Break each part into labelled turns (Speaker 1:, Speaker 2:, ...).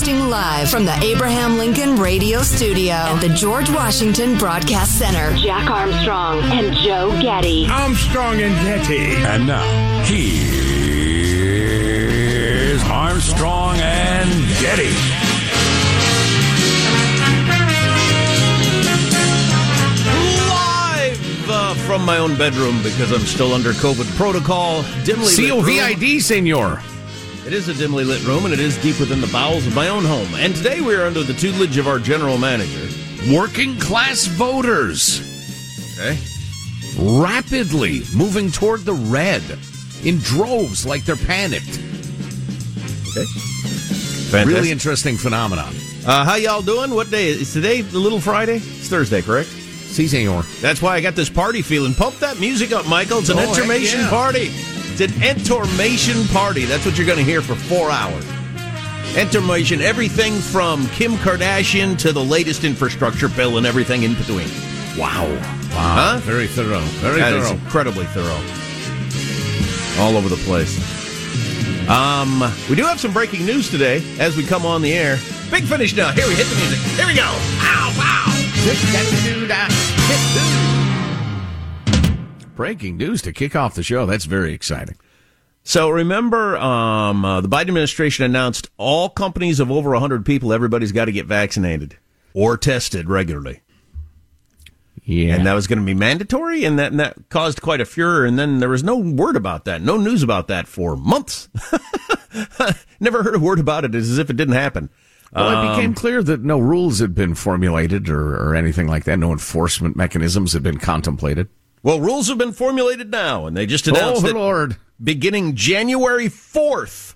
Speaker 1: Broadcasting live from the Abraham Lincoln Radio Studio at the George Washington Broadcast Center.
Speaker 2: Jack Armstrong and Joe Getty.
Speaker 3: Armstrong and Getty.
Speaker 4: And now, here's Armstrong and Getty.
Speaker 5: Live uh, from my own bedroom because I'm still under COVID protocol. Dimly.
Speaker 3: COVID, senor.
Speaker 5: It is a dimly lit room, and it is deep within the bowels of my own home. And today we are under the tutelage of our general manager.
Speaker 3: Working class voters
Speaker 5: Okay.
Speaker 3: rapidly moving toward the red in droves like they're panicked.
Speaker 5: Okay. Fantastic.
Speaker 3: Really interesting phenomenon.
Speaker 5: Uh, how y'all doing? What day is today? The Little Friday? It's Thursday, correct?
Speaker 3: Si, senor.
Speaker 5: That's why I got this party feeling. Pump that music up, Michael. It's an
Speaker 3: Oh, heck
Speaker 5: intermation
Speaker 3: yeah.
Speaker 5: party. It's an intermation party. That's what you're going to hear for four hours. Intermation, everything from Kim Kardashian to the latest infrastructure bill and everything in between.
Speaker 3: Wow. Wow.
Speaker 5: Huh?
Speaker 3: Very thorough. Very
Speaker 5: That
Speaker 3: thorough.
Speaker 5: incredibly thorough. All over the place. Um, we do have some breaking news today as we come on the air. Big finish now. Here we hit the music. Here we go. Ow, wow.
Speaker 3: Breaking news to kick off the show. That's very exciting.
Speaker 5: So remember, um, uh, the Biden administration announced all companies of over 100 people, everybody's got to get vaccinated or tested regularly.
Speaker 3: Yeah.
Speaker 5: And that was going to be mandatory, and that, and that caused quite a furor. And then there was no word about that, no news about that for months. Never heard a word about it as if it didn't happen.
Speaker 3: Well, it
Speaker 5: Um,
Speaker 3: became clear that no rules had been formulated or, or anything like that. No enforcement mechanisms had been contemplated.
Speaker 5: Well, rules have been formulated now, and they just announced
Speaker 3: oh,
Speaker 5: that
Speaker 3: Lord.
Speaker 5: beginning January 4th.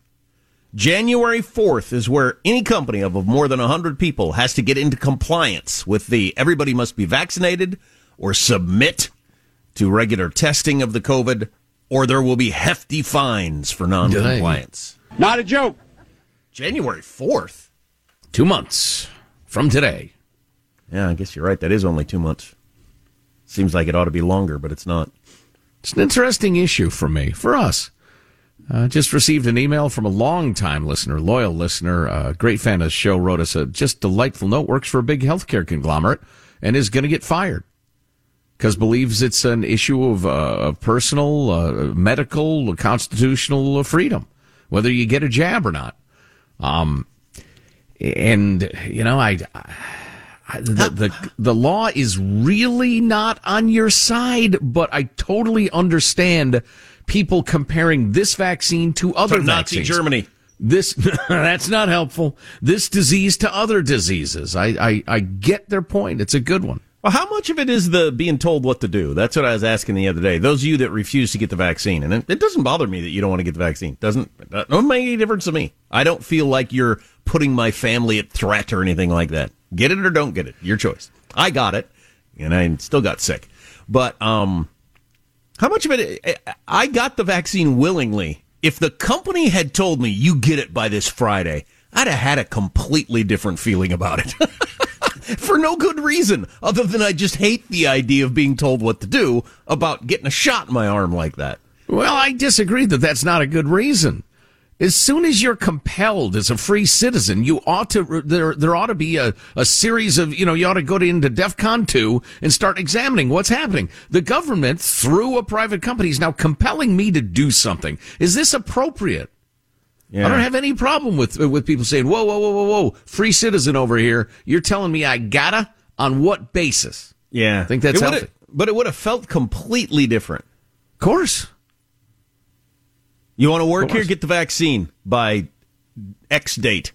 Speaker 5: January 4th is where any company of more than 100 people has to get into compliance with the everybody must be vaccinated or submit to regular testing of the COVID, or there will be hefty fines for non-compliance.
Speaker 6: Not a joke.
Speaker 5: January 4th?
Speaker 3: Two months from today.
Speaker 5: Yeah, I guess you're right. That is only two months. Seems like it ought to be longer, but it's not.
Speaker 3: It's an interesting issue for me, for us. Uh, just received an email from a long-time listener, loyal listener, uh, great fan of the show, wrote us a just delightful note, works for a big healthcare conglomerate, and is going to get fired because believes it's an issue of, uh, of personal, uh, medical, constitutional freedom, whether you get a jab or not. Um, and you know, I, I the, the the law is really not on your side, but I totally understand people comparing this vaccine to other
Speaker 5: From Nazi. Germany.
Speaker 3: This that's not helpful. This disease to other diseases. I, I I get their point. It's a good one.
Speaker 5: Well, how much of it is the being told what to do? That's what I was asking the other day. Those of you that refuse to get the vaccine, and it, it doesn't bother me that you don't want to get the vaccine. Doesn't that don't make any difference to me. I don't feel like you're putting my family at threat or anything like that. Get it or don't get it, your choice. I got it, and I still got sick. But um, how much of it? I got the vaccine willingly. If the company had told me you get it by this Friday, I'd have had a completely different feeling about it. for no good reason other than I just hate the idea of being told what to do about getting a shot in my arm like that.
Speaker 3: Well, I disagree that that's not a good reason. As soon as you're compelled as a free citizen, you ought to, there, there ought to be a, a series of, you know, you ought to go to, into DEFCON 2 and start examining what's happening. The government, through a private company, is now compelling me to do something. Is this appropriate?
Speaker 5: Yeah.
Speaker 3: I don't have any problem with with people saying, "Whoa, whoa, whoa, whoa, whoa, free citizen over here." You're telling me I gotta? On what basis?
Speaker 5: Yeah,
Speaker 3: I think that's
Speaker 5: It
Speaker 3: healthy.
Speaker 5: But it would have felt completely different.
Speaker 3: Of course.
Speaker 5: You want to work here, get the vaccine by X date.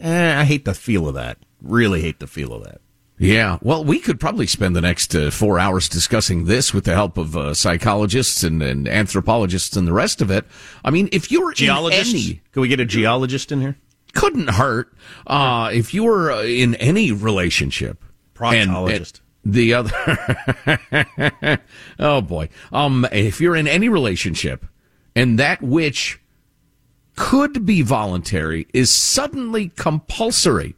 Speaker 5: Eh, I hate the feel of that. Really hate the feel of that.
Speaker 3: Yeah. Well, we could probably spend the next uh, four hours discussing this with the help of uh, psychologists and, and anthropologists and the rest of it. I mean, if you're
Speaker 5: Geologists?
Speaker 3: in any,
Speaker 5: Can we get a geologist in here?
Speaker 3: couldn't hurt uh, if you were uh, in any relationship. and-
Speaker 5: Proctologist.
Speaker 3: and the other, oh boy, um, if you're in any relationship and that which could be voluntary is suddenly compulsory,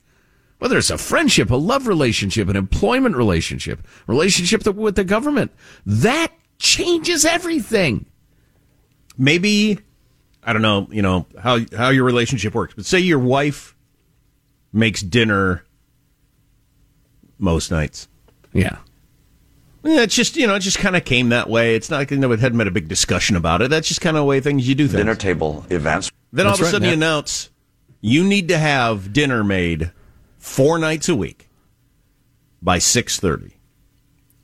Speaker 3: whether it's a friendship, a love relationship, an employment relationship, relationship with the government, that changes everything.
Speaker 5: maybe I don't know, you know how how your relationship works, but say your wife makes dinner most nights.
Speaker 3: Yeah.
Speaker 5: Yeah, it's just you know, it just kind of came that way. It's not like you know, it hadn't had a big discussion about it. That's just kind of the way things you do things.
Speaker 6: dinner table events.
Speaker 5: Then all
Speaker 3: That's
Speaker 5: of a
Speaker 3: right,
Speaker 5: sudden you
Speaker 3: Matt.
Speaker 5: announce you need to have dinner made four nights a week by six thirty,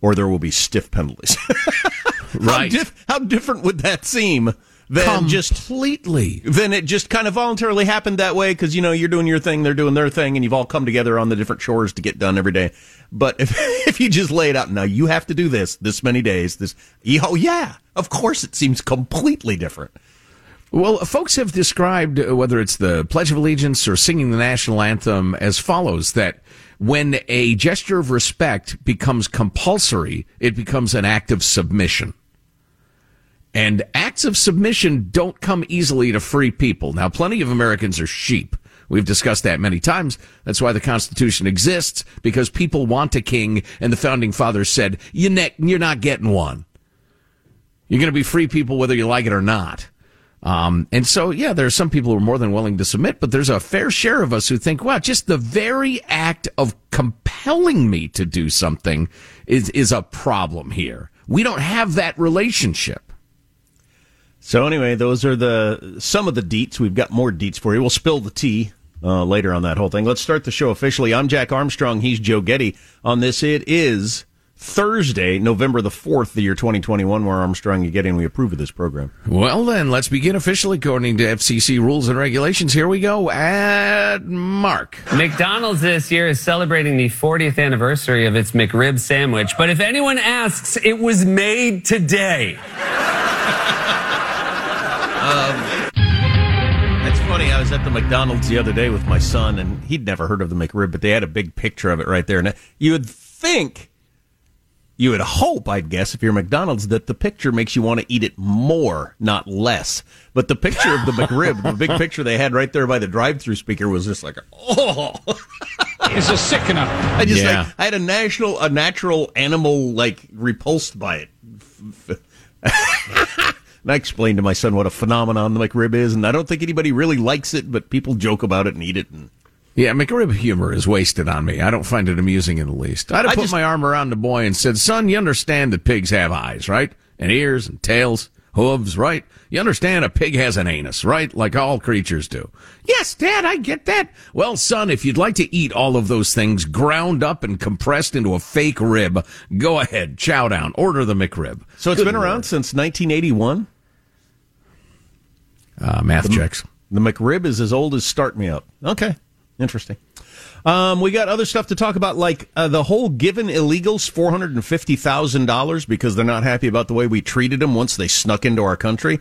Speaker 5: or there will be stiff penalties. how,
Speaker 3: Right.
Speaker 5: dif- how different would that seem than just
Speaker 3: Completely.
Speaker 5: then it just kind of voluntarily happened that way because you know you're doing your thing, they're doing their thing, and you've all come together on the different chores to get done every day. But if if you just lay it out now, you have to do this this many days. This oh yeah, of course it seems completely different.
Speaker 3: Well, folks have described uh, whether it's the Pledge of Allegiance or singing the national anthem as follows that when a gesture of respect becomes compulsory, it becomes an act of submission. And acts of submission don't come easily to free people. Now, plenty of Americans are sheep. We've discussed that many times. That's why the Constitution exists, because people want a king, and the founding fathers said, you're not getting one. You're going to be free people whether you like it or not. Um, and so, yeah, there are some people who are more than willing to submit, but there's a fair share of us who think, wow, just the very act of compelling me to do something is, is a problem here. We don't have that relationship.
Speaker 5: So anyway, those are the some of the deets. We've got more deets for you. We'll spill the tea uh, later on that whole thing. Let's start the show officially. I'm Jack Armstrong. He's Joe Getty. On this, it is Thursday, November the fourth, the year 2021. We're Armstrong and Getty, and we approve of this program.
Speaker 3: Well, then, let's begin officially according to FCC rules and regulations. Here we go. Add Mark.
Speaker 7: McDonald's this year is celebrating the 40th anniversary of its McRib sandwich. But if anyone asks, it was made today.
Speaker 5: Um, it's funny. I was at the McDonald's the other day with my son, and he'd never heard of the McRib, but they had a big picture of it right there. And you would think, you would hope, I'd guess, if you're McDonald's, that the picture makes you want to eat it more, not less. But the picture of the McRib, the big picture they had right there by the drive-through speaker, was just like, oh,
Speaker 8: It's a sickener.
Speaker 5: I just
Speaker 3: Yeah.
Speaker 5: like I had a national, a natural animal like repulsed by it. And I explained to my son what a phenomenon the McRib is, and I don't think anybody really likes it, but people joke about it and eat it. And
Speaker 3: Yeah, McRib humor is wasted on me. I don't find it amusing in the least. I'd have
Speaker 5: I
Speaker 3: put
Speaker 5: just-
Speaker 3: my arm around the boy and said, son, you understand that pigs have eyes, right? And ears and tails, hooves, right? You understand a pig has an anus, right? Like all creatures do. Yes, Dad, I get that. Well, son, if you'd like to eat all of those things ground up and compressed into a fake rib, go ahead, chow down, order the McRib.
Speaker 5: so it's
Speaker 3: Good
Speaker 5: been around since 1981.
Speaker 3: Uh, math checks.
Speaker 5: The McRib is as old as Start Me Up. Okay, interesting. Um, we got other stuff to talk about, like uh, the whole giving illegals four hundred and fifty thousand dollars because they're not happy about the way we treated them once they snuck into our country.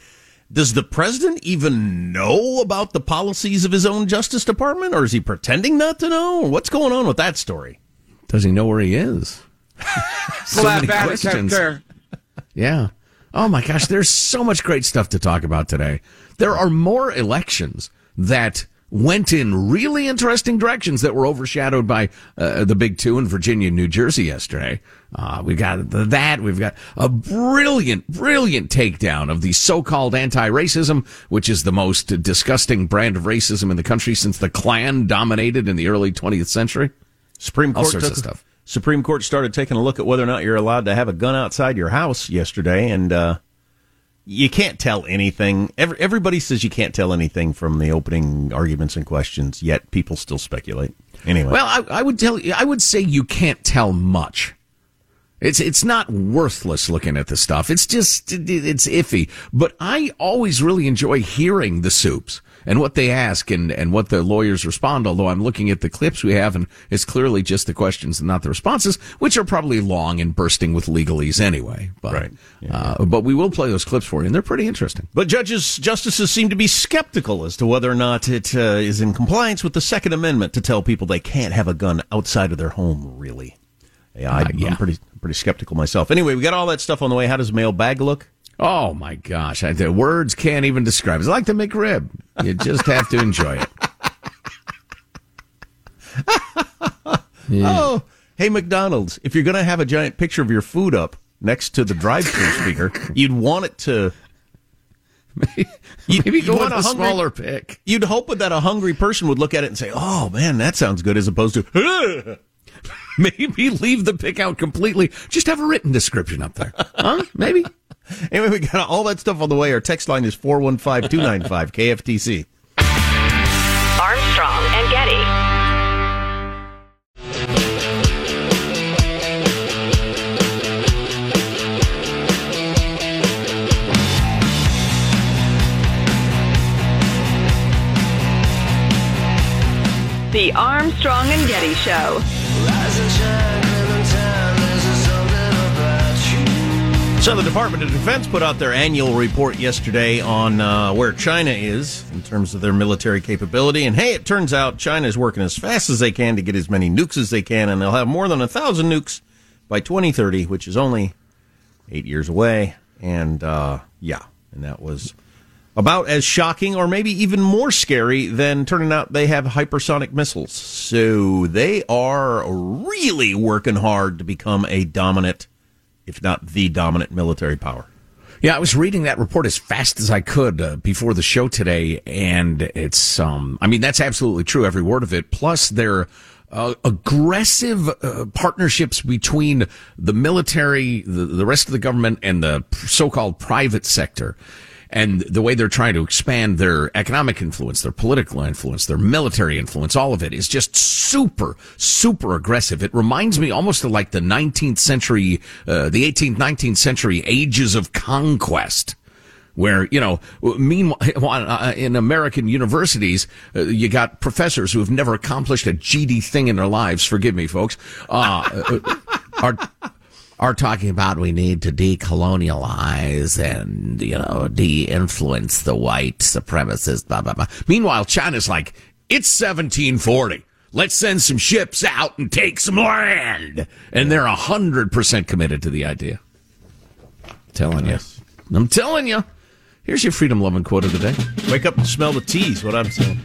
Speaker 5: Does the president even know about the policies of his own Justice Department, or is he pretending not to know? What's going on with that story?
Speaker 3: Does he know where he is? so many questions. Yeah. Oh my gosh, there's so much great stuff to talk about today. There are more elections that went in really interesting directions that were overshadowed by uh, the big two in Virginia and New Jersey yesterday. Uh, we've got that. We've got a brilliant, brilliant takedown of the so-called anti-racism, which is the most disgusting brand of racism in the country since the Klan dominated in the early 20th century.
Speaker 5: Supreme
Speaker 3: All
Speaker 5: Court
Speaker 3: sorts
Speaker 5: took-
Speaker 3: of stuff.
Speaker 5: Supreme Court started taking a look at whether or not you're allowed to have a gun outside your house yesterday, and uh, you can't tell anything. Every, everybody says you can't tell anything from the opening arguments and questions, yet people still speculate. Anyway,
Speaker 3: Well, I, I would tell I would say you can't tell much. It's it's not worthless looking at the stuff. It's just it's iffy. But I always really enjoy hearing the soups and what they ask and and what the lawyers respond. Although I'm looking at the clips we have, and it's clearly just the questions and not the responses, which are probably long and bursting with legalese anyway. But
Speaker 5: Right.
Speaker 3: uh, but we will play those clips for you, and they're pretty interesting.
Speaker 5: But judges, justices seem to be skeptical as to whether or not it uh, is in compliance with the Second Amendment to tell people they can't have a gun outside of their home. Really, yeah, I,
Speaker 3: Uh, yeah.
Speaker 5: I'm pretty pretty skeptical myself. Anyway, we got all that stuff on the way. How does mail bag look?
Speaker 3: Oh my gosh, I, the words can't even describe. It's like the McRib. You just have to enjoy it.
Speaker 5: Oh, hey McDonald's, if you're going to have a giant picture of your food up next to the drive-through speaker, you'd want it to
Speaker 3: Maybe
Speaker 5: you
Speaker 3: go with a
Speaker 5: hungry-
Speaker 3: smaller pick.
Speaker 5: You'd hope that a hungry person would look at it and say, "Oh man, that sounds good," as opposed to, "Ugh."
Speaker 3: Maybe leave the pick out completely. Just have a written description up there. Huh? Maybe.
Speaker 5: Anyway, we got all that stuff on the way. Our text line is 415-295 KFTC.
Speaker 2: Armstrong and Getty. The Armstrong and Getty Show.
Speaker 5: So the Department of Defense put out their annual report yesterday on uh, where China is in terms of their military capability. And hey, it turns out China is working as fast as they can to get as many nukes as they can, and they'll have more than a thousand nukes by 2030, which is only eight years away. And uh, yeah, and that was about as shocking or maybe even more scary than turning out they have hypersonic missiles. So they are really working hard to become a dominant, if not the dominant military power.
Speaker 3: Yeah, I was reading that report as fast as I could uh, before the show today, and it's, um, I mean, that's absolutely true, every word of it. Plus, their uh, aggressive uh, partnerships between the military, the, the rest of the government, and the so-called private sector. And the way they're trying to expand their economic influence, their political influence, their military influence, all of it is just super, super aggressive. It reminds me almost of like the 19th century, uh, the 18th, 19th century ages of conquest where you know meanwhile uh, in american universities uh, you got professors who have never accomplished a gd thing in their lives forgive me folks uh, uh, are are talking about we need to decolonialize and you know de-influence the white supremacists blah blah blah meanwhile china's like it's 1740 Let's send some ships out and take some land. And they're 100% committed to the idea. Telling you. I'm telling you. Here's your freedom loving quote of the day.
Speaker 5: Wake up and smell the teas, what I'm saying.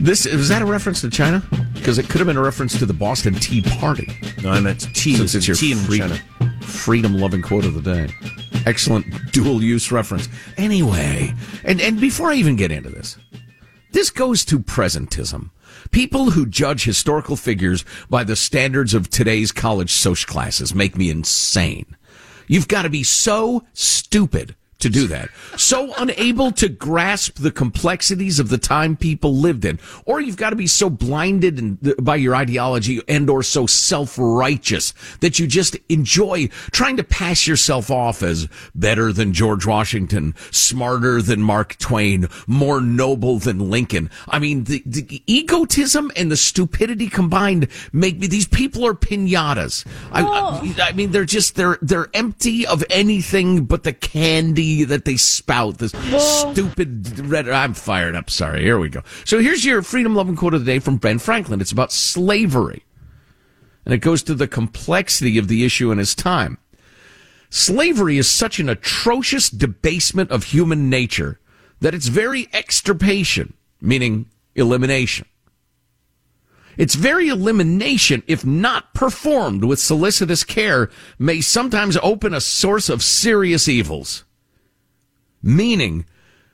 Speaker 3: This is that a reference to China? Because it could have been a reference to the Boston Tea Party.
Speaker 5: No, I meant tea.
Speaker 3: Since it's your
Speaker 5: tea
Speaker 3: freedom, freedom loving quote of the day. Excellent dual use reference. Anyway, and, and before I even get into this, this goes to presentism. People who judge historical figures by the standards of today's college social classes make me insane. You've got to be so stupid to do that. So unable to grasp the complexities of the time people lived in. Or you've got to be so blinded and, by your ideology and or so self-righteous that you just enjoy trying to pass yourself off as better than George Washington, smarter than Mark Twain, more noble than Lincoln. I mean, the, the egotism and the stupidity combined make me, these people are pinatas. I, I, oh. I mean, they're just, they're, they're empty of anything but the candy that they spout. This stupid red. I'm fired up. Sorry. Here we go. So here's your freedom loving quote of the day from Ben Franklin. It's about slavery. And it goes to the complexity of the issue in his time. Slavery is such an atrocious debasement of human nature that its very extirpation, meaning elimination, its very elimination, if not performed with solicitous care, may sometimes open a source of serious evils. Meaning,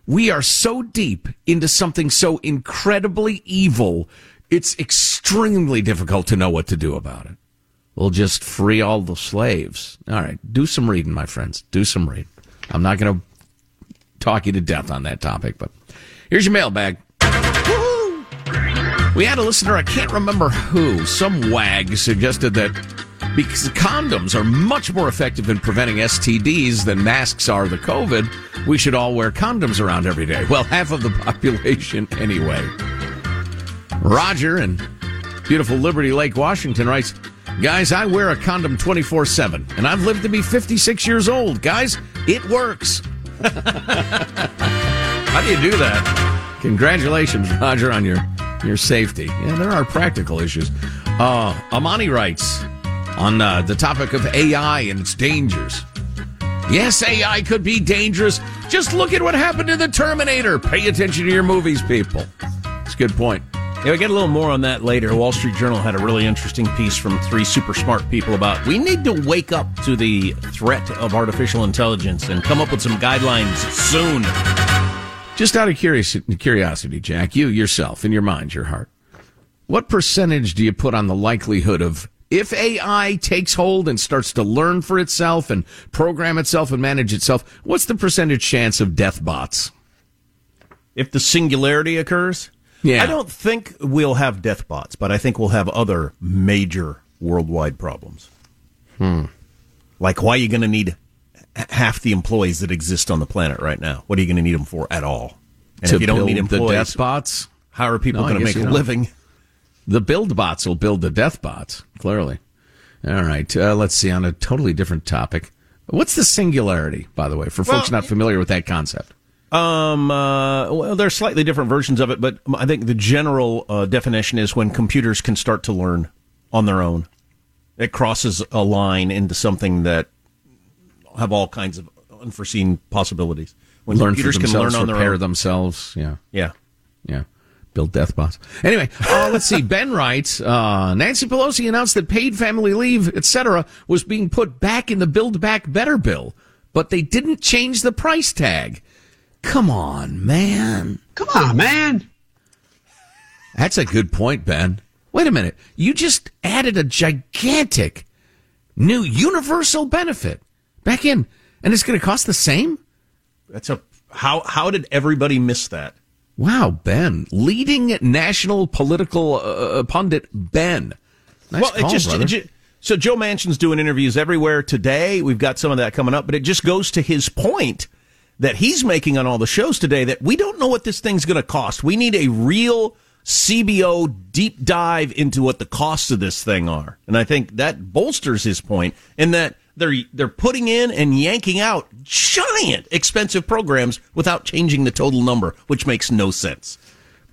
Speaker 3: we are so deep into something so incredibly evil, it's extremely difficult to know what to do about it. We'll just free all the slaves. All right, do some reading, my friends. Do some reading. I'm not going to talk you to death on that topic, but here's your mailbag. We had a listener, I can't remember who, some wag suggested that because condoms are much more effective in preventing STDs than masks are the COVID, we should all wear condoms around every day. Well, half of the population anyway. Roger in beautiful Liberty Lake, Washington writes, Guys, I wear a condom 24 7, and I've lived to be 56 years old. Guys, it works.
Speaker 5: How do you do that?
Speaker 3: Congratulations, Roger, on your your safety. Yeah, there are practical issues. Uh, Amani writes on uh, the topic of AI and its dangers. Yes, AI could be dangerous. Just look at what happened to the Terminator. Pay attention to your movies, people. It's a good point.
Speaker 5: Yeah, we get a little more on that later. Wall Street Journal had a really interesting piece from three super smart people about we need to wake up to the threat of artificial intelligence and come up with some guidelines soon.
Speaker 3: Just out of curious, curiosity, Jack, you yourself, in your mind, your heart, what percentage do you put on the likelihood of if AI takes hold and starts to learn for itself and program itself and manage itself, what's the percentage chance of death bots?
Speaker 5: If the singularity occurs,
Speaker 3: Yeah.
Speaker 5: I don't think we'll have death bots, but I think we'll have other major worldwide problems.
Speaker 3: Hmm.
Speaker 5: Like, why are you going to need half the employees that exist on the planet right now? What are you going to need them for at all? And
Speaker 3: to
Speaker 5: if you don't need
Speaker 3: the
Speaker 5: employees,
Speaker 3: death bots?
Speaker 5: how are people
Speaker 3: No,
Speaker 5: going to make a living?
Speaker 3: The build bots will build the death bots, clearly. All right, uh, let's see, on a totally different topic. What's the singularity, by the way, for folks
Speaker 5: Well-
Speaker 3: not familiar with that concept?
Speaker 5: Um, uh, well, there's slightly different versions of it, but I think the general uh, definition is when computers can start to learn on their own. It crosses a line into something that have all kinds of unforeseen possibilities. When
Speaker 3: learn
Speaker 5: computers can learn on their own,
Speaker 3: repair
Speaker 5: own.
Speaker 3: themselves. Yeah,
Speaker 5: Yeah.
Speaker 3: yeah. Build death bots. Anyway, uh, let's see. Ben writes, uh, Nancy Pelosi announced that paid family leave, etc., was being put back in the Build Back Better bill, but they didn't change the price tag. Come on, man.
Speaker 8: Come on, man.
Speaker 3: That's a good point, Ben. Wait a minute. You just added a gigantic new universal benefit back in, and it's going to cost the same?
Speaker 5: That's a how how did everybody miss that?
Speaker 3: Wow, Ben. Leading national political uh, pundit, Ben. Nice
Speaker 5: well,
Speaker 3: call,
Speaker 5: it just,
Speaker 3: brother.
Speaker 5: it ju- so Joe Manchin's doing interviews everywhere today. We've got some of that coming up, but it just goes to his point that he's making on all the shows today that we don't know what this thing's going to cost. We need a real CBO deep dive into what the costs of this thing are, and I think that bolsters his point in that they're they're putting in and yanking out giant expensive programs without changing the total number, which makes no sense.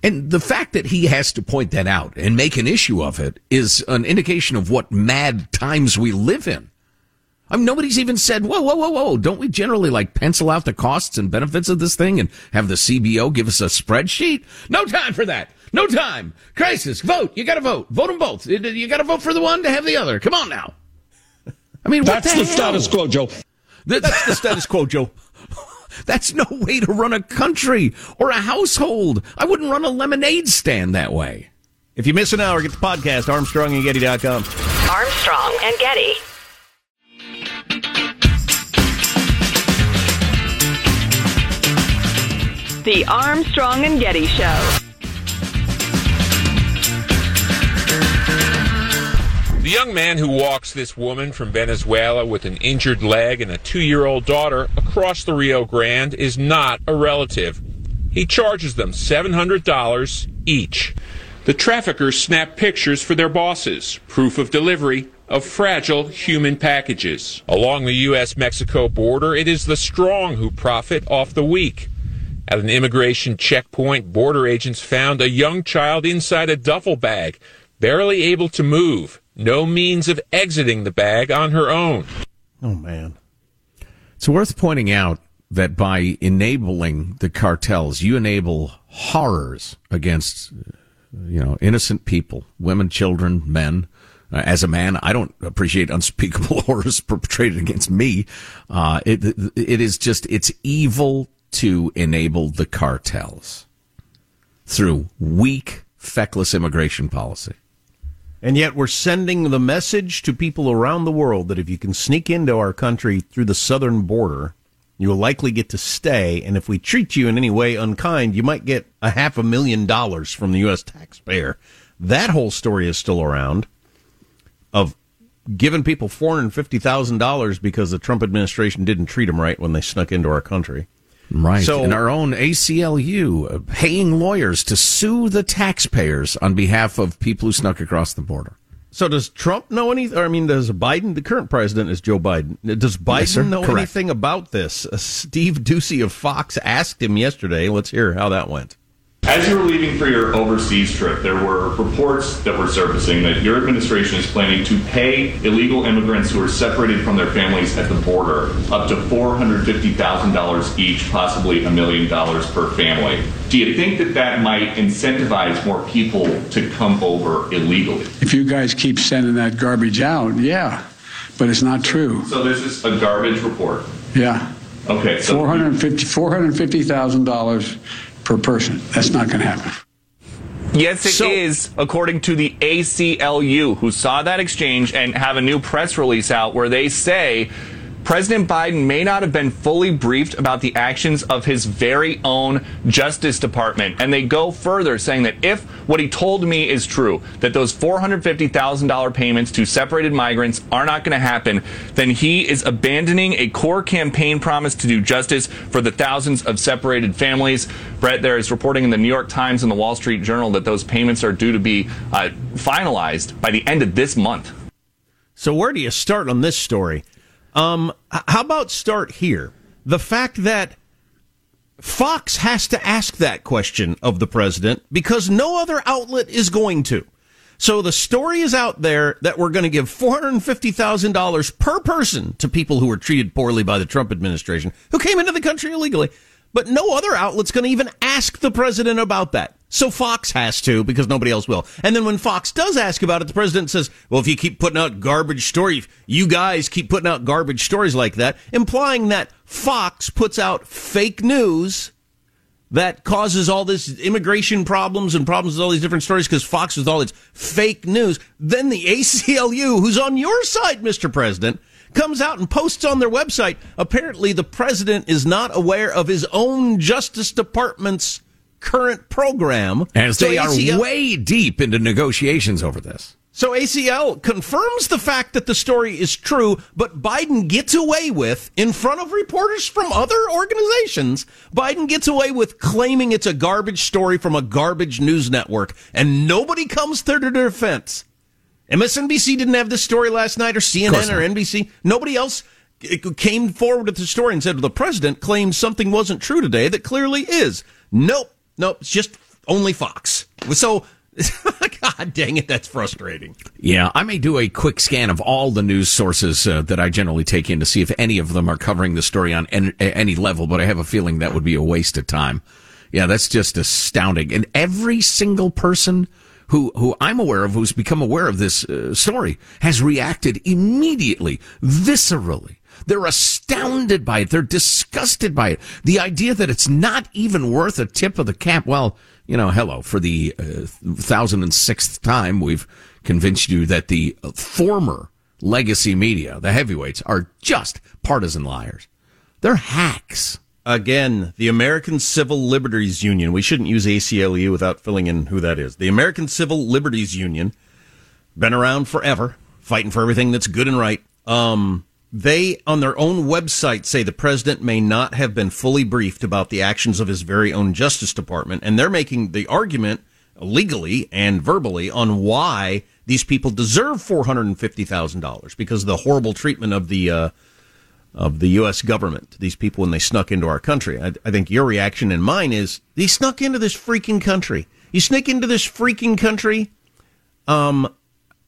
Speaker 3: And the fact that he has to point that out and make an issue of it is an indication of what mad times we live in. I mean, nobody's even said, whoa, whoa, whoa, whoa. Don't we generally like pencil out the costs and benefits of this thing and have the CBO give us a spreadsheet? No time for that. No time. Crisis. Vote. You gotta vote. Vote them both. You- gotta vote for the one to have the other. Come on now. I mean, what
Speaker 8: That's
Speaker 3: the,
Speaker 8: the
Speaker 3: hell?
Speaker 8: status quo, Joe.
Speaker 5: That's the status quo, Joe.
Speaker 3: That's no way to run a country or a household. I wouldn't run a lemonade stand that way.
Speaker 5: If you miss an hour, get the podcast, armstrongandgetty.com.
Speaker 2: Armstrong and Getty. The Armstrong and Getty Show.
Speaker 6: The young man who walks this woman from Venezuela with an injured leg and a two year old daughter across the Rio Grande is not a relative. He charges them $700 each. The traffickers snap pictures for their bosses, proof of delivery of fragile human packages. Along the U.S. Mexico border, it is the strong who profit off the weak. At an immigration checkpoint, border agents found a young child inside a duffel bag, barely able to move, no means of exiting the bag on her own.
Speaker 5: Oh, man.
Speaker 3: It's worth pointing out that by enabling the cartels, you enable horrors against, you know, innocent people, women, children, men. Uh, as a man, I don't appreciate unspeakable horrors perpetrated against me. Uh, it, it is just, it's evil to enable the cartels through weak, feckless immigration policy.
Speaker 5: And yet we're sending the message to people around the world that if you can sneak into our country through the southern border, you will likely get to stay. And if we treat you in any way unkind, you might get a half a million dollars from the U.S. taxpayer. That whole story is still around of giving people $450,000 because the Trump administration didn't treat them right when they snuck into our country.
Speaker 3: Right.
Speaker 5: So-
Speaker 3: and our own ACLU uh, paying lawyers to sue the taxpayers on behalf of people who snuck across the border.
Speaker 5: So does Trump know anything? I mean, does Biden? The current president is Joe Biden. Does Biden
Speaker 3: Yes,
Speaker 5: know
Speaker 3: Correct.
Speaker 5: anything about this? Uh, Steve Doocy of Fox asked him yesterday. Let's hear how that went.
Speaker 6: As
Speaker 9: you were leaving for your overseas trip, there were reports that were surfacing that your administration is planning to pay illegal immigrants who are separated from their families at the border up to $450,000 each, possibly a million dollars per family. Do you think that that might incentivize more people to come over illegally?
Speaker 10: If you guys keep sending that garbage out, yeah, but it's not true.
Speaker 9: So this is a garbage report.
Speaker 10: Yeah.
Speaker 9: Okay. So
Speaker 10: $450,000 $450,000 per person. That's not going to happen.
Speaker 11: Yes, it is, according to the ACLU, who saw that exchange and have a new press release out where they say President Biden may not have been fully briefed about the actions of his very own Justice Department. And they go further, saying that if what he told me is true, that those $450,000 payments to separated migrants are not going to happen, then he is abandoning a core campaign promise to do justice for the thousands of separated families. Brett, there is reporting in the New York Times and the Wall Street Journal that those payments are due to be uh, finalized by the end of this month.
Speaker 5: So, where do you start on this story? Um, how about start here? The fact that Fox has to ask that question of the president because no other outlet is going to. So the story is out there that we're going to give $450,000 per person to people who were treated poorly by the Trump administration who came into the country illegally. But no other outlet's going to even ask the president about that. So Fox has to because nobody else will. And then when Fox does ask about it, the president says, well, if you keep putting out garbage stories, you guys keep putting out garbage stories like that, implying that Fox puts out fake news that causes all this immigration problems and problems with all these different stories because Fox with all its fake news. Then the ACLU, who's on your side, Mr. President, comes out and posts on their website. Apparently, the president is not aware of his own Justice Department's current program.
Speaker 3: As
Speaker 5: So
Speaker 3: they are way deep into negotiations over this.
Speaker 5: So ACL confirms the fact that the story is true, but Biden gets away with, in front of reporters from other organizations, Biden gets away with claiming it's a garbage story from a garbage news network, and nobody comes to their defense. MSNBC didn't have this story last night, or CNN or NBC. Nobody else eh, came forward with the story and said, well, the president claimed something wasn't true today that clearly is. Nope. Nope. It's just only Fox. So, God dang it, that's frustrating.
Speaker 3: Yeah, I may do a quick scan of all the news sources uh, that I generally take in to see if any of them are covering the story on any, any level, but I have a feeling that would be a waste of time. Yeah, that's just astounding. And every single person who, who I'm aware of who's become aware of this uh, story has reacted immediately, viscerally. They're astounded by it. They're disgusted by it. The idea that it's not even worth a tip of the cap. Well, you know, hello, for the uh, thousand and sixth time, we've convinced you that the former legacy media, the heavyweights, are just partisan liars. They're hacks.
Speaker 5: Again, the American Civil Liberties Union. We shouldn't use ACLU without filling in who that is. The American Civil Liberties Union, been around forever, fighting for everything that's good and right. Um, they, on their own website, say the president may not have been fully briefed about the actions of his very own Justice Department. And they're making the argument legally and verbally on why these people deserve $450,000 because of the horrible treatment of the, uh, of the U.S. government, to these people when they snuck into our country. I, I think your reaction and mine is they snuck into this freaking country. You sneak into this freaking country, um,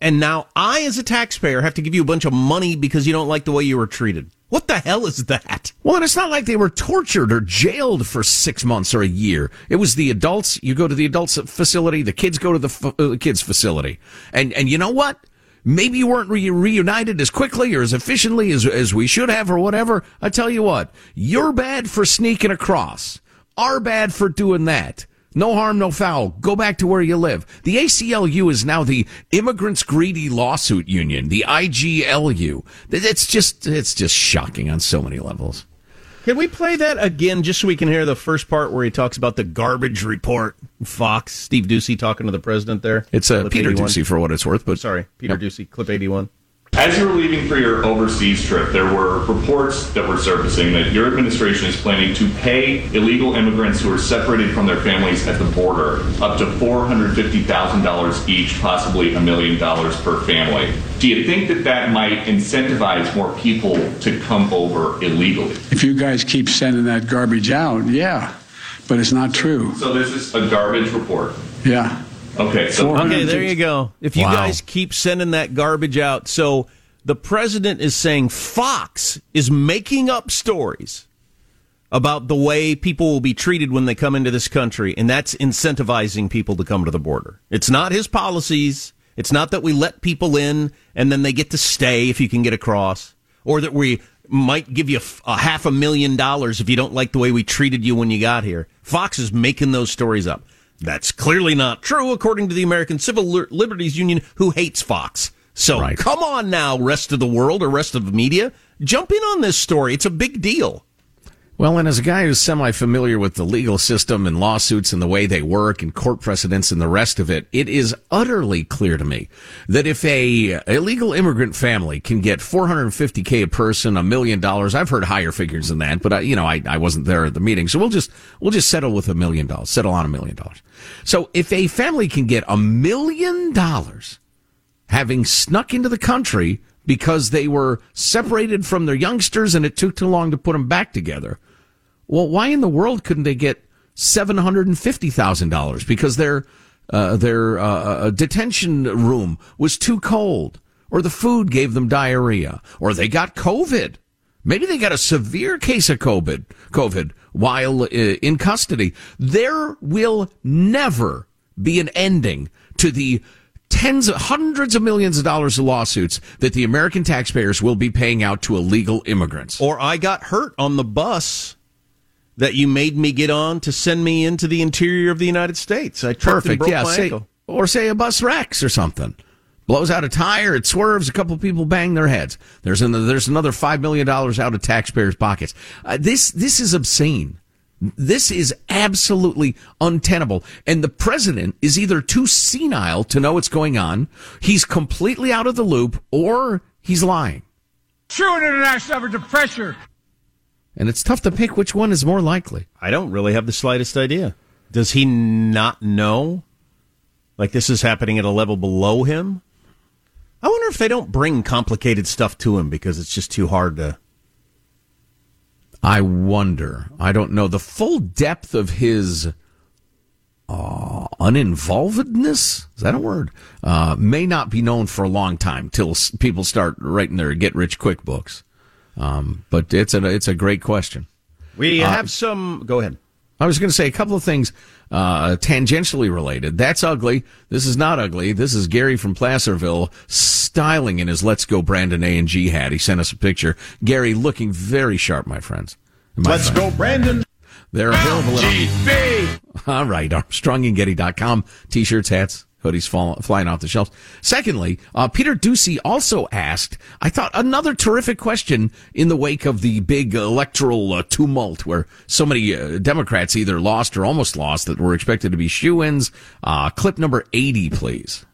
Speaker 5: and now I, as a taxpayer, have to give you a bunch of money because you don't like the way you were treated. What the hell is that?
Speaker 3: Well, and it's not like they were tortured or jailed for six months or a year. It was the adults. You go to the adults facility. The kids go to the, uh, kids facility. And, and you know what? Maybe you weren't re- reunited as quickly or as efficiently as, as we should have or whatever. I tell you what, you're bad for sneaking across. Are bad for doing that. No harm, no foul. Go back to where you live. The ACLU is now the Immigrants Greedy Lawsuit Union, the IGLU. It's just, it's just shocking on so many levels.
Speaker 5: Can we play that again just so we can hear the first part where he talks about the garbage report? Fox, Steve Doocy talking to the president there.
Speaker 3: It's uh, Peter
Speaker 5: 81.
Speaker 3: Doocy for what it's worth, but
Speaker 5: Sorry, Peter
Speaker 3: Yep.
Speaker 5: Doocy, clip 81.
Speaker 9: As you were leaving for your overseas trip, there were reports that were surfacing that your administration is planning to pay illegal immigrants who are separated from their families at the border up to $450,000 each, possibly a million dollars per family. Do you think that that might incentivize more people to come over illegally?
Speaker 10: If you guys keep sending that garbage out, yeah, but it's not true.
Speaker 9: So this is a garbage report.
Speaker 10: Yeah.
Speaker 9: Okay, so
Speaker 5: Okay, there you go. If you
Speaker 3: Wow.
Speaker 5: guys keep sending that garbage out, so the president is saying Fox is making up stories about the way people will be treated when they come into this country, and that's incentivizing people to come to the border. It's not his policies. It's not that we let people in and then they get to stay if you can get across, or that we might give you a, a half a million dollars if you don't like the way we treated you when you got here. Fox is making those stories up. That's clearly not true, according to the American Civil Liberties Union, who hates Fox. So
Speaker 3: Right.
Speaker 5: come on now, rest of the world or rest of the media, jump in on this story. It's a big deal.
Speaker 3: Well, and as a guy who's semi familiar with the legal system and lawsuits and the way they work and court precedents and the rest of it, it is utterly clear to me that if a illegal immigrant family can get 450k a person, a million dollars, I've heard higher figures than that, but I, you know, I, I wasn't there at the meeting, so we'll just we'll just settle with a million dollars, settle on a million dollars. So if a family can get a million dollars having snuck into the country because they were separated from their youngsters and it took too long to put them back together. Well, why in the world couldn't they get seven hundred and fifty thousand dollars because their uh, their uh, detention room was too cold, or the food gave them diarrhea, or they got COVID? Maybe they got a severe case of COVID, COVID while uh, in custody. There will never be an ending to the tens of hundreds of millions of dollars of lawsuits that the American taxpayers will be paying out to illegal immigrants.
Speaker 5: Or I got hurt on the bus that you made me get on to send me into the interior of the United States. I tripped and
Speaker 3: Perfect.
Speaker 5: broke
Speaker 3: Yeah.
Speaker 5: my
Speaker 3: Say,
Speaker 5: ankle.
Speaker 3: or say a bus wrecks or something. Blows out a tire, it swerves, a couple people bang their heads. There's another, there's another five million dollars out of taxpayers' pockets. Uh, this this is obscene. This is absolutely untenable. And the president is either too senile to know what's going on, he's completely out of the loop, or he's lying.
Speaker 8: True international effort to pressure.
Speaker 3: And it's tough to pick which one is more likely.
Speaker 5: I don't really have the slightest idea. Does he not know? Like this is happening at a level below him? I wonder if they don't bring complicated stuff to him because it's just too hard to.
Speaker 3: I wonder. I don't know the full depth of his uh, uninvolvedness. Is that a word? Uh, may not be known for a long time till people start writing their get rich quick books. Um, but it's a it's a great question.
Speaker 5: We
Speaker 3: Uh,
Speaker 5: have some. Go ahead.
Speaker 3: I was going to say a couple of things uh, tangentially related. That's ugly. This is not ugly. This is Gary from Placerville styling in his "Let's Go Brandon A and G" hat. He sent us a picture. Gary looking very sharp, my friends. My
Speaker 4: Let's
Speaker 3: friends.
Speaker 4: go, Brandon.
Speaker 3: They're available. at-
Speaker 4: GB.
Speaker 3: All right, ArmstrongandGetty.com. T-shirts, hats, hoodies fall, flying off the shelves. Secondly, uh, Peter Doocy also asked, I thought, another terrific question in the wake of the big electoral uh, tumult where so many uh, Democrats either lost or almost lost that were expected to be shoe-ins. Uh, clip number 80, please.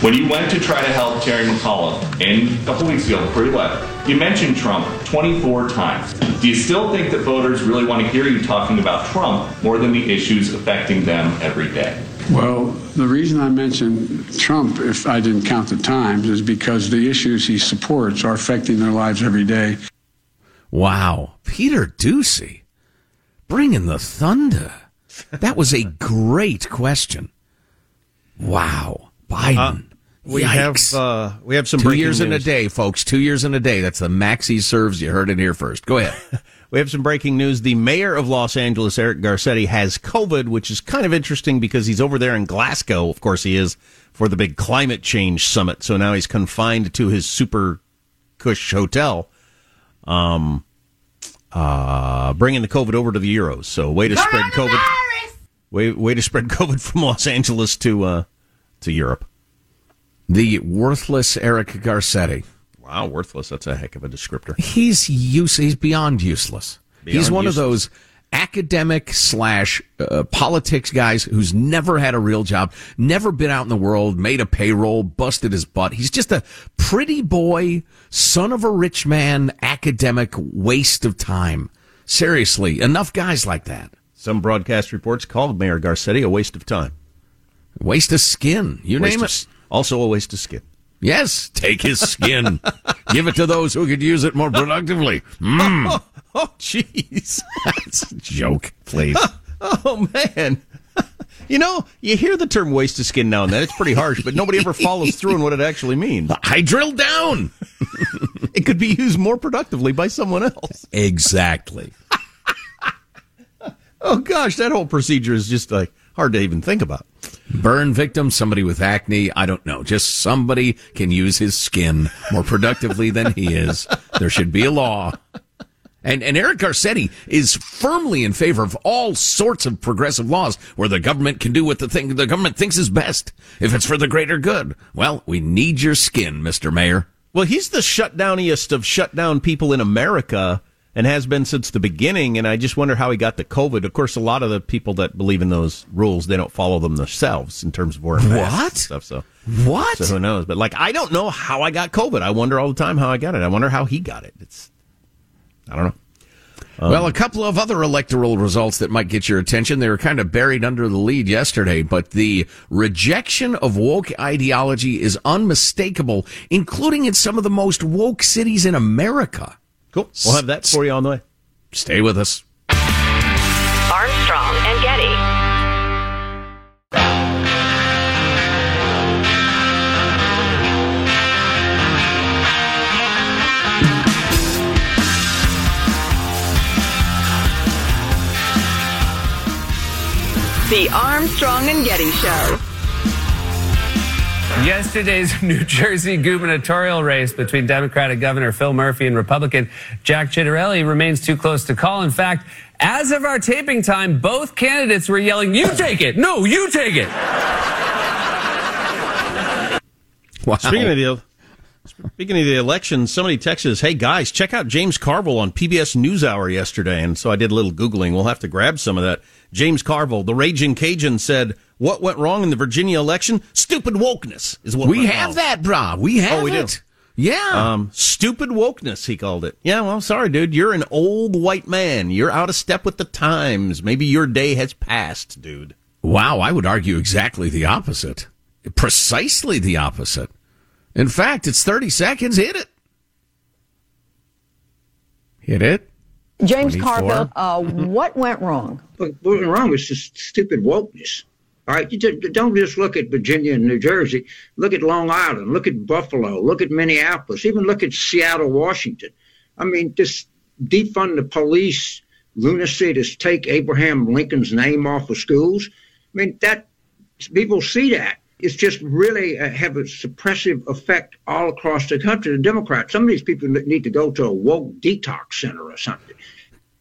Speaker 9: When you went to try to help Terry McAuliffe in a couple weeks ago you left, you mentioned Trump 24 times. Do you still think that voters really want to hear you talking about Trump more than the issues affecting them every day?
Speaker 10: Well, the reason I mentioned Trump, if I didn't count the times, is because the issues he supports are affecting their lives every day.
Speaker 3: Wow. Peter Doocy. Bringing the thunder. That was a great question. Wow. Biden.
Speaker 5: We
Speaker 3: Yikes.
Speaker 5: have uh, we have some
Speaker 3: Two
Speaker 5: breaking
Speaker 3: years in a day, folks. Two years in a day. That's the max he serves. You heard it here first. Go ahead.
Speaker 5: We have some breaking news. The mayor of Los Angeles, Eric Garcetti, has COVID, which is kind of interesting because he's over there in Glasgow. Of course, he is for the big climate change summit. So now he's confined to his super cush hotel. Um, uh, bringing the COVID over to the Euros. So way to spread COVID. Way, way to spread COVID from Los Angeles to uh, to Europe.
Speaker 3: the worthless Eric Garcetti.
Speaker 5: Wow, worthless. That's a heck of a descriptor.
Speaker 3: He's use. He's beyond useless. he's one
Speaker 5: useless.
Speaker 3: of those academic slash uh, politics guys who's never had a real job, never been out in the world, made a payroll, busted his butt. He's just a pretty boy, son of a rich man, academic waste of time. Seriously, enough guys like that.
Speaker 5: Some broadcast reports called Mayor Garcetti a waste of time.
Speaker 3: Waste of skin. You
Speaker 5: Waste
Speaker 3: name it.
Speaker 5: also a waste of skin.
Speaker 3: Yes, take his skin. Give it to those who could use it more productively. Mm.
Speaker 5: Oh, jeez.
Speaker 3: that's a joke, please.
Speaker 5: Oh man. You know, you hear the term waste of skin now and then. It's pretty harsh, but nobody ever follows through on what it actually means.
Speaker 3: I drilled down.
Speaker 5: it could be used more productively by someone else.
Speaker 3: Exactly.
Speaker 5: oh gosh, that whole procedure is just like hard to even think about.
Speaker 3: Burn victim, somebody with acne, I don't know. Just somebody can use his skin more productively than he is. There should be a law. And, and Eric Garcetti is firmly in favor of all sorts of progressive laws where the government can do what the thing the government thinks is best if it's for the greater good. Well, we need your skin, Mr. Mayor.
Speaker 5: Well, he's the shutdowniest of shutdown people in America and has been since the beginning. And I just wonder how he got the COVID. Of course, a lot of the people that believe in those rules, they don't follow them themselves in terms of wearing masks stuff. So
Speaker 3: What?
Speaker 5: So who knows? But like, I don't know how I got COVID. I wonder all the time how I got it. I wonder how he got it. It's, I don't know. Um,
Speaker 3: well, a couple of other electoral results that might get your attention. They were kind of buried under the lead yesterday, but the rejection of woke ideology is unmistakable, including in some of the most woke cities in America.
Speaker 5: Cool. We'll have that for you on the way.
Speaker 3: Stay with us.
Speaker 2: Armstrong and Getty. The Armstrong and Getty Show.
Speaker 7: Yesterday's New Jersey gubernatorial race between Democratic Governor Phil Murphy and Republican Jack Ciattarelli remains too close to call. In fact, as of our taping time, both candidates were yelling, You take it! No, you take it!
Speaker 3: Wow.
Speaker 5: Speaking of the speaking of the election, somebody texted us, "Hey guys, check out James Carville on PBS NewsHour yesterday." And so I did a little googling. We'll have to grab some of that. James Carville, the raging Cajun, said, "What went wrong in the Virginia election? Stupid wokeness is what
Speaker 3: We have
Speaker 5: wrong."
Speaker 3: that, brah. We have
Speaker 5: Oh, we do.
Speaker 3: it. Yeah.
Speaker 5: Um, stupid wokeness, he called it. Yeah, well, sorry, dude. You're an old white man. You're out of step with the times. Maybe your day has passed, dude.
Speaker 3: Wow, I would argue exactly the opposite. Precisely the opposite. In fact, it's 30 seconds. Hit it. Hit it.
Speaker 12: James
Speaker 3: 24.
Speaker 12: Carville, uh, what went wrong?
Speaker 13: What what went wrong was just stupid wokeness. All right, you just, don't just look at Virginia and New Jersey. Look at Long Island. Look at Buffalo. Look at Minneapolis. Even look at Seattle, Washington. I mean, just defund the police, lunacy to take Abraham Lincoln's name off of schools. I mean, that people see that. It's just really uh, have a suppressive effect all across the country. The Democrats, some of these people need to go to a woke detox center or something.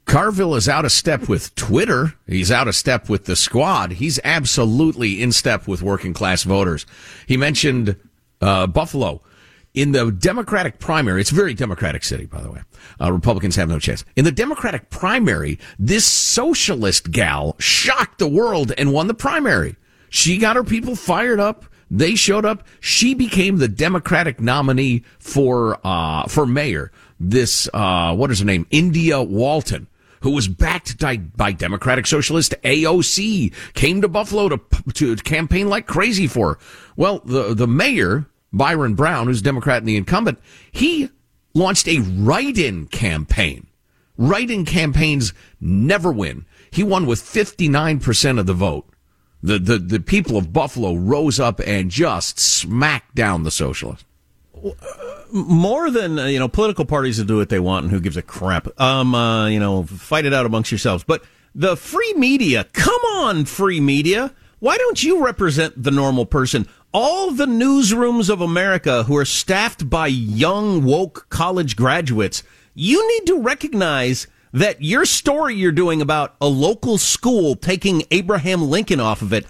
Speaker 3: Carville is out of step with Twitter. He's out of step with the squad. He's absolutely in step with working class voters. He mentioned uh, Buffalo. In the Democratic primary, it's a very Democratic city, by the way. Uh, Republicans have no chance. In the Democratic primary, this socialist gal shocked the world and won the primary. She got her people fired up. They showed up. She became the Democratic nominee for uh, for mayor. This uh, what is her name? India Walton who was backed by, by Democratic Socialist AOC, came to Buffalo to, to campaign like crazy for her. Well, the, the mayor, Byron Brown, who's Democrat and the incumbent, he launched a write-in campaign. Write-in campaigns never win. He won with 59% of the vote. The, the, the people of Buffalo rose up and just smacked down the socialists.
Speaker 5: more than uh, you know political parties to do what they want and who gives a crap. Um uh, you know fight it out amongst yourselves. But the free media come on free media. Why don't you represent the normal person? All the newsrooms of america who are staffed by young woke college graduates you need to recognize that your story you're doing about a local school taking abraham lincoln off of it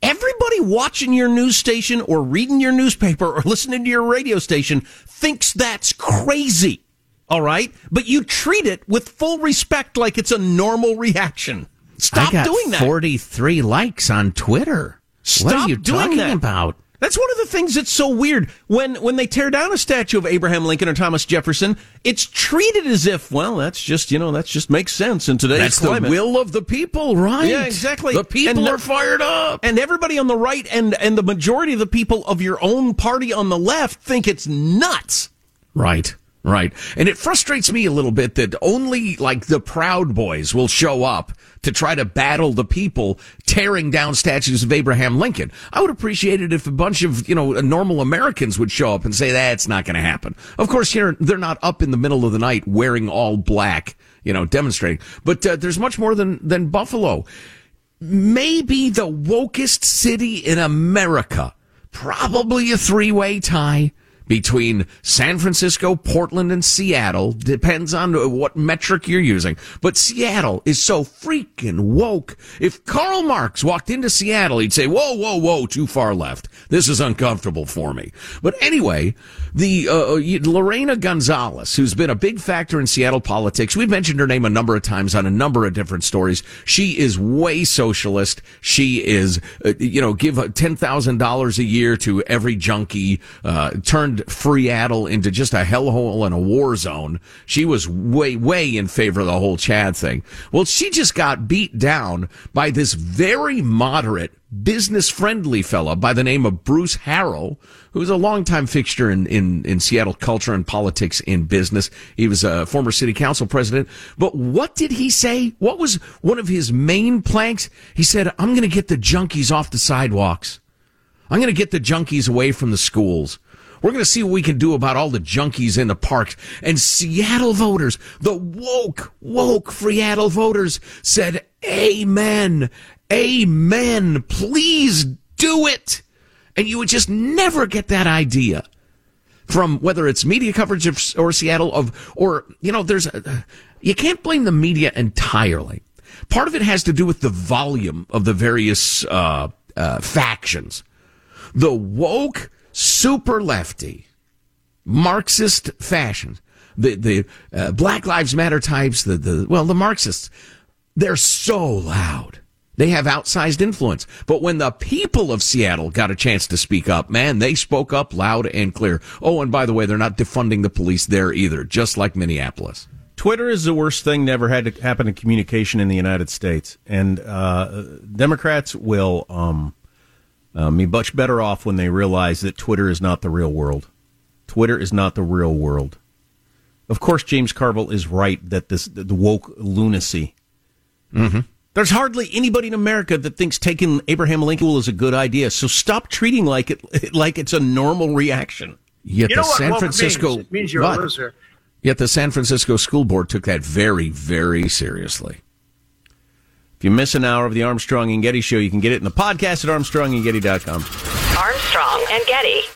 Speaker 5: Everybody watching your news station or reading your newspaper or listening to your radio station thinks that's crazy. All right? But you treat it with full respect like it's a normal reaction. Stop
Speaker 3: I got
Speaker 5: doing that.
Speaker 3: 43 likes on Twitter.
Speaker 5: Stop
Speaker 3: what are you talking
Speaker 5: that.
Speaker 3: about?
Speaker 5: That's one of the things that's so weird. When when they tear down a statue of Abraham Lincoln or Thomas Jefferson, it's treated as if, well, that's just you know, that's just makes sense in today's
Speaker 3: That's
Speaker 5: climate.
Speaker 3: the will of the people, right?
Speaker 5: Yeah, exactly.
Speaker 3: The people
Speaker 5: And-
Speaker 3: are fired up.
Speaker 5: And everybody on the right and and the majority of the people of your own party on the left think it's nuts.
Speaker 3: Right. Right. And it frustrates me a little bit that only like the Proud Boys will show up to try to battle the people tearing down statues of Abraham Lincoln. I would appreciate it if a bunch of, you know, normal Americans would show up and say that's not going to happen. Of course, here they're not up in the middle of the night wearing all black, you know, demonstrating. But uh, there's much more than than Buffalo. Maybe the wokest city in America. Probably a three-way tie between San Francisco, Portland, and Seattle. Depends on what metric you're using. But Seattle is so freaking woke. If Karl Marx walked into Seattle, he'd say, whoa, whoa, whoa, too far left. This is uncomfortable for me. But anyway, the uh, uh Lorena Gonzalez, who's been a big factor in Seattle politics, we've mentioned her name a number of times on a number of different stories. She is way socialist. She is, uh, you know, give $10,000 a year to every junkie, uh, turned Seattle into just a hellhole and a war zone. She was way, way in favor of the whole Chad thing. Well, she just got beat down by this very moderate, business friendly fella by the name of Bruce Harrell, who's a longtime fixture in, in, in Seattle culture and politics in business. He was a former city council president. But what did he say? What was one of his main planks? He said, I'm going to get the junkies off the sidewalks. I'm going to get the junkies away from the schools. We're going to see what we can do about all the junkies in the parks. And Seattle voters, the woke, woke Seattle voters said, Amen. Amen. Please do it. And you would just never get that idea from whether it's media coverage of, or Seattle of, or, you know, there's, a, you can't blame the media entirely. Part of it has to do with the volume of the various, uh, uh, factions. The woke, super lefty, Marxist fashion, the the uh, Black Lives Matter types, the the well, the Marxists, they're so loud. They have outsized influence. But when the people of Seattle got a chance to speak up, man, they spoke up loud and clear. Oh, and by the way, they're not defunding the police there either, just like Minneapolis.
Speaker 5: Twitter is the worst thing never had to happen in communication in the United States, and uh, Democrats will um, um, be much better off when they realize that Twitter is not the real world. Twitter is not the real world. Of course, James Carville is right that this the woke lunacy.
Speaker 3: Mm-hmm.
Speaker 5: There's hardly anybody in America that thinks taking Abraham Lincoln is a good idea. So stop treating like it like it's a normal reaction.
Speaker 3: Yet
Speaker 14: you
Speaker 3: the
Speaker 14: know what
Speaker 3: San
Speaker 14: woke
Speaker 3: Francisco
Speaker 14: means? It means you're
Speaker 3: what?
Speaker 14: a loser.
Speaker 3: Yet the San Francisco school board took that very, very seriously.
Speaker 5: If you miss an hour of the Armstrong and Getty show, you can get it in the podcast at armstrongandgetty.com.
Speaker 2: Armstrong and Getty.